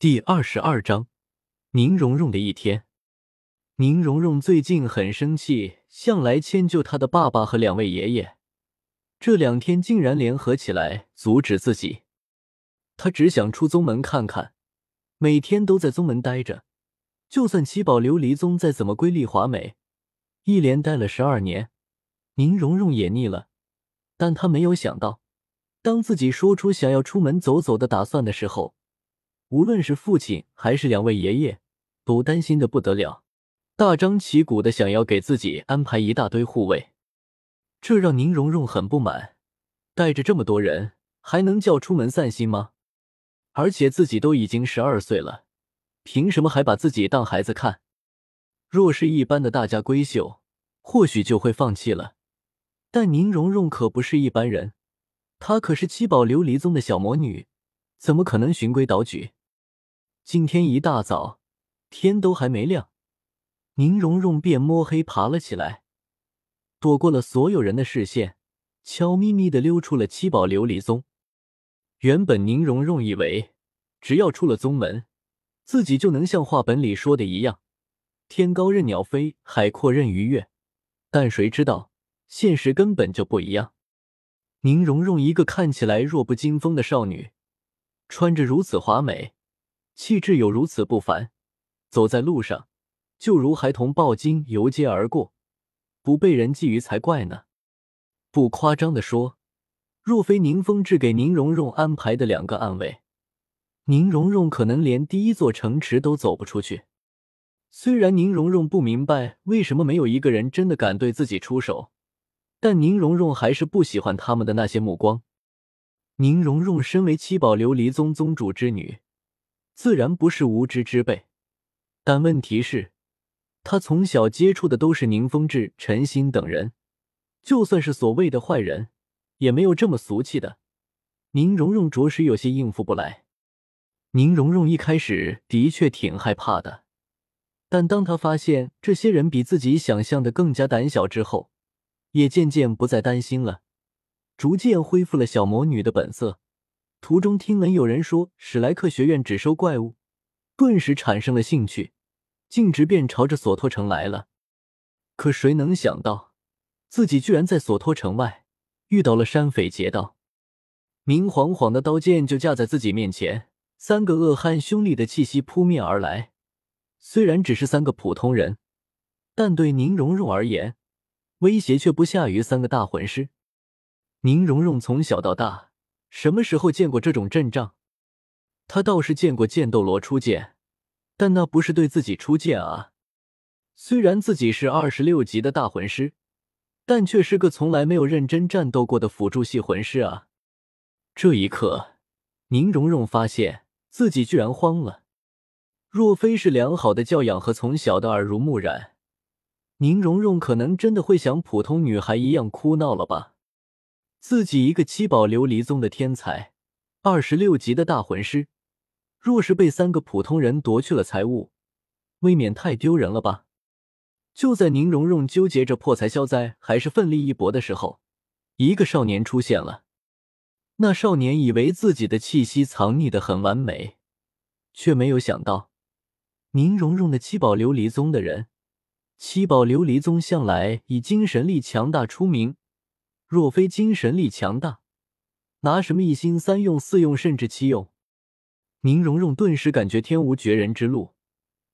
第二十二章，宁荣荣的一天。宁荣荣最近很生气，向来迁就她的爸爸和两位爷爷，这两天竟然联合起来阻止自己。他只想出宗门看看，每天都在宗门待着，就算七宝琉璃宗再怎么瑰丽华美，一连待了十二年，宁荣荣也腻了。但他没有想到，当自己说出想要出门走走的打算的时候。无论是父亲还是两位爷爷，都担心的不得了，大张旗鼓的想要给自己安排一大堆护卫，这让宁荣荣很不满。带着这么多人，还能叫出门散心吗？而且自己都已经十二岁了，凭什么还把自己当孩子看？若是一般的大家闺秀，或许就会放弃了。但宁荣荣可不是一般人，她可是七宝琉璃宗的小魔女，怎么可能循规蹈矩？今天一大早，天都还没亮，宁荣荣便摸黑爬了起来，躲过了所有人的视线，悄咪咪的溜出了七宝琉璃宗。原本宁荣荣以为，只要出了宗门，自己就能像话本里说的一样，天高任鸟飞，海阔任鱼跃。但谁知道，现实根本就不一样。宁荣荣一个看起来弱不禁风的少女，穿着如此华美。气质有如此不凡，走在路上就如孩童抱金游街而过，不被人觊觎才怪呢。不夸张的说，若非宁风致给宁荣荣安排的两个暗卫，宁荣荣可能连第一座城池都走不出去。虽然宁荣荣不明白为什么没有一个人真的敢对自己出手，但宁荣荣还是不喜欢他们的那些目光。宁荣荣身为七宝琉璃宗宗主之女。自然不是无知之辈，但问题是，他从小接触的都是宁风致、陈心等人，就算是所谓的坏人，也没有这么俗气的。宁荣荣着实有些应付不来。宁荣荣一开始的确挺害怕的，但当他发现这些人比自己想象的更加胆小之后，也渐渐不再担心了，逐渐恢复了小魔女的本色。途中听闻有人说史莱克学院只收怪物，顿时产生了兴趣，径直便朝着索托城来了。可谁能想到，自己居然在索托城外遇到了山匪劫道，明晃晃的刀剑就架在自己面前，三个恶汉凶厉的气息扑面而来。虽然只是三个普通人，但对宁荣荣而言，威胁却不下于三个大魂师。宁荣荣从小到大。什么时候见过这种阵仗？他倒是见过剑斗罗出剑，但那不是对自己出剑啊。虽然自己是二十六级的大魂师，但却是个从来没有认真战斗过的辅助系魂师啊。这一刻，宁荣荣发现自己居然慌了。若非是良好的教养和从小的耳濡目染，宁荣荣可能真的会像普通女孩一样哭闹了吧。自己一个七宝琉璃宗的天才，二十六级的大魂师，若是被三个普通人夺去了财物，未免太丢人了吧？就在宁荣荣纠结着破财消灾还是奋力一搏的时候，一个少年出现了。那少年以为自己的气息藏匿的很完美，却没有想到，宁荣荣的七宝琉璃宗的人，七宝琉璃宗向来以精神力强大出名。若非精神力强大，拿什么一心三用、四用，甚至七用？宁荣荣顿时感觉天无绝人之路，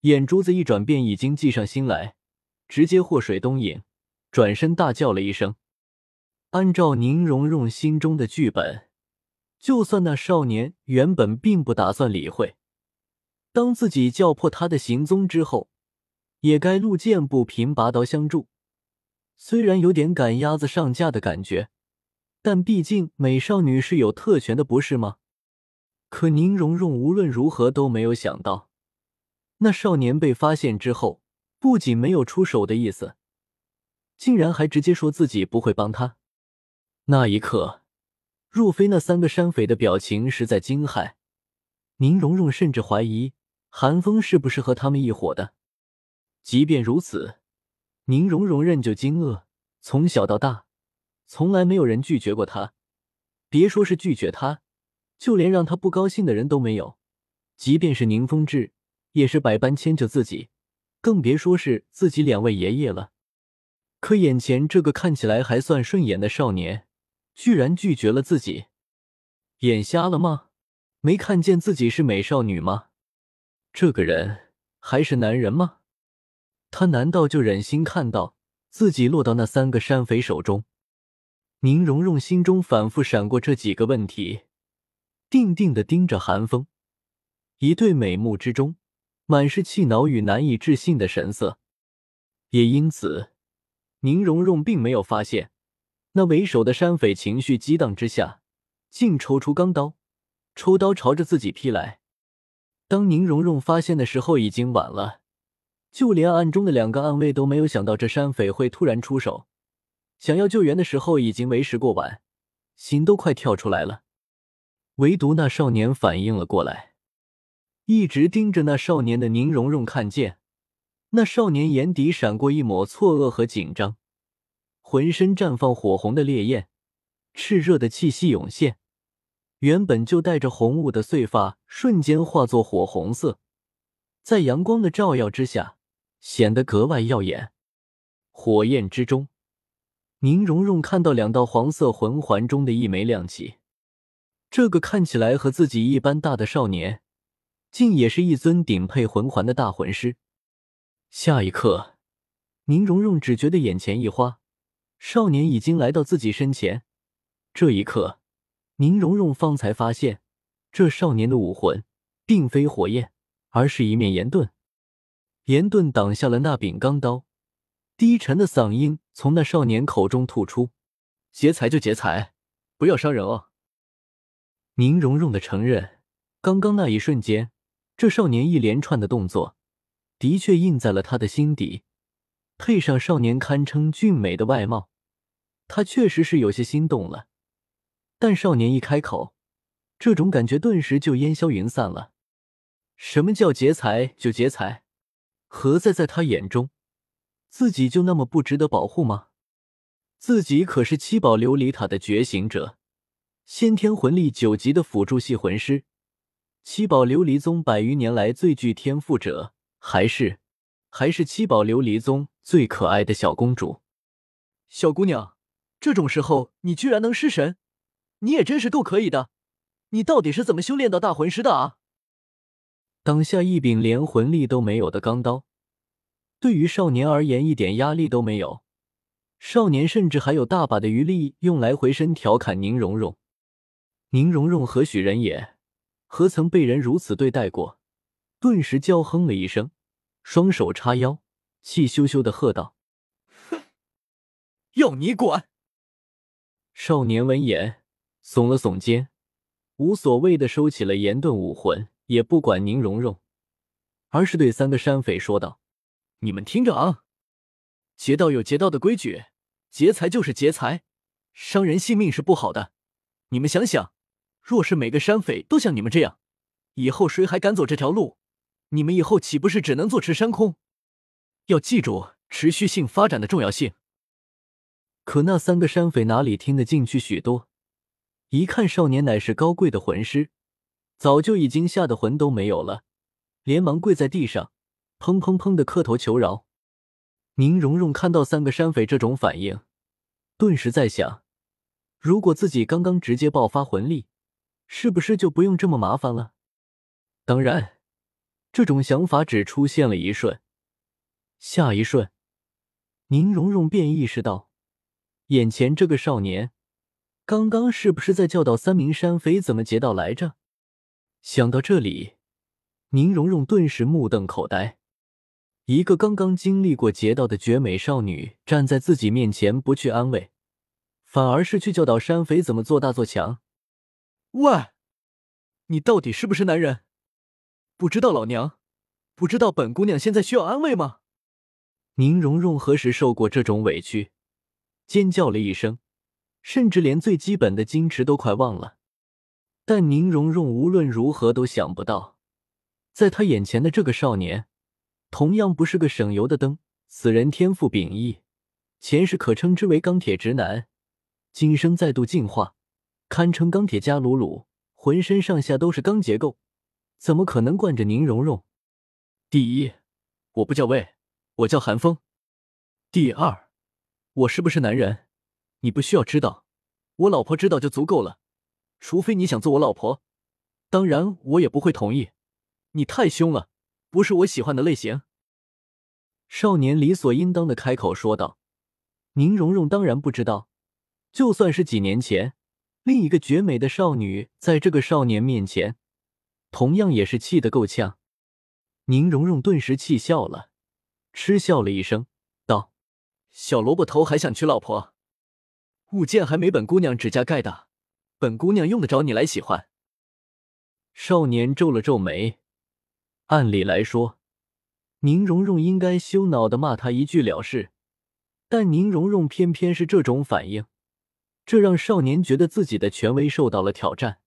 眼珠子一转，便已经计上心来，直接祸水东引，转身大叫了一声。按照宁荣荣心中的剧本，就算那少年原本并不打算理会，当自己叫破他的行踪之后，也该路见不平，拔刀相助。虽然有点赶鸭子上架的感觉，但毕竟美少女是有特权的，不是吗？可宁荣荣无论如何都没有想到，那少年被发现之后，不仅没有出手的意思，竟然还直接说自己不会帮他。那一刻，若非那三个山匪的表情实在惊骇，宁荣荣甚至怀疑韩风是不是和他们一伙的。即便如此。宁荣荣仍旧惊愕，从小到大，从来没有人拒绝过他。别说是拒绝他，就连让他不高兴的人都没有。即便是宁风致，也是百般迁就自己，更别说是自己两位爷爷了。可眼前这个看起来还算顺眼的少年，居然拒绝了自己，眼瞎了吗？没看见自己是美少女吗？这个人还是男人吗？他难道就忍心看到自己落到那三个山匪手中？宁荣荣心中反复闪过这几个问题，定定的盯着韩风，一对美目之中满是气恼与难以置信的神色。也因此，宁荣荣并没有发现那为首的山匪情绪激荡之下，竟抽出钢刀，抽刀朝着自己劈来。当宁荣荣发现的时候，已经晚了。就连暗中的两个暗卫都没有想到这山匪会突然出手，想要救援的时候已经为时过晚，心都快跳出来了。唯独那少年反应了过来，一直盯着那少年的宁荣荣看见，那少年眼底闪过一抹错愕和紧张，浑身绽放火红的烈焰，炽热的气息涌现。原本就带着红雾的碎发瞬间化作火红色，在阳光的照耀之下，显得格外耀眼。火焰之中，宁荣荣看到两道黄色魂环中的一枚亮起。这个看起来和自己一般大的少年，竟也是一尊顶配魂环的大魂师。下一刻，宁荣荣只觉得眼前一花，少年已经来到自己身前。这一刻。宁荣荣方才发现，这少年的武魂并非火焰，而是一面岩盾。岩盾挡下了那柄钢刀，低沉的嗓音从那少年口中吐出：“劫财就劫财，不要伤人哦。”宁荣荣的承认，刚刚那一瞬间，这少年一连串的动作，的确印在了他的心底。配上少年堪称俊美的外貌，他确实是有些心动了。但少年一开口，这种感觉顿时就烟消云散了。什么叫劫财就劫财？何在在他眼中，自己就那么不值得保护吗？自己可是七宝琉璃塔的觉醒者，先天魂力九级的辅助系魂师，七宝琉璃宗百余年来最具天赋者，还是还是七宝琉璃宗最可爱的小公主。小姑娘，这种时候你居然能失神！你也真是够可以的，你到底是怎么修炼到大魂师的啊？当下一柄连魂力都没有的钢刀，对于少年而言一点压力都没有。少年甚至还有大把的余力用来回身调侃宁荣荣。宁荣荣何许人也？何曾被人如此对待过？顿时娇哼了一声，双手叉腰，气咻咻的喝道：“哼，要你管！”少年闻言。耸了耸肩，无所谓的收起了岩盾武魂，也不管宁荣荣，而是对三个山匪说道：“你们听着啊，劫道有劫道的规矩，劫财就是劫财，伤人性命是不好的。你们想想，若是每个山匪都像你们这样，以后谁还敢走这条路？你们以后岂不是只能坐吃山空？要记住持续性发展的重要性。”可那三个山匪哪里听得进去许多？一看少年乃是高贵的魂师，早就已经吓得魂都没有了，连忙跪在地上，砰砰砰的磕头求饶。宁荣荣看到三个山匪这种反应，顿时在想：如果自己刚刚直接爆发魂力，是不是就不用这么麻烦了？当然，这种想法只出现了一瞬，下一瞬，宁荣荣便意识到，眼前这个少年。刚刚是不是在教导三名山匪怎么劫道来着？想到这里，宁荣荣顿时目瞪口呆。一个刚刚经历过劫道的绝美少女站在自己面前，不去安慰，反而是去教导山匪怎么做大做强。喂，你到底是不是男人？不知道老娘，不知道本姑娘现在需要安慰吗？宁荣荣何时受过这种委屈？尖叫了一声。甚至连最基本的矜持都快忘了，但宁荣荣无论如何都想不到，在他眼前的这个少年，同样不是个省油的灯。此人天赋秉异，前世可称之为钢铁直男，今生再度进化，堪称钢铁加鲁鲁，浑身上下都是钢结构，怎么可能惯着宁荣荣？第一，我不叫魏，我叫韩风。第二，我是不是男人，你不需要知道，我老婆知道就足够了。除非你想做我老婆，当然我也不会同意。你太凶了，不是我喜欢的类型。少年理所应当的开口说道。宁荣荣当然不知道，就算是几年前，另一个绝美的少女在这个少年面前，同样也是气得够呛。宁荣荣顿时气笑了，嗤笑了一声，道：“小萝卜头还想娶老婆？物件还没本姑娘指甲盖大，本姑娘用得着你来喜欢？”少年皱了皱眉，按理来说，宁荣荣应该羞恼的骂他一句了事。但宁荣荣偏偏是这种反应，这让少年觉得自己的权威受到了挑战。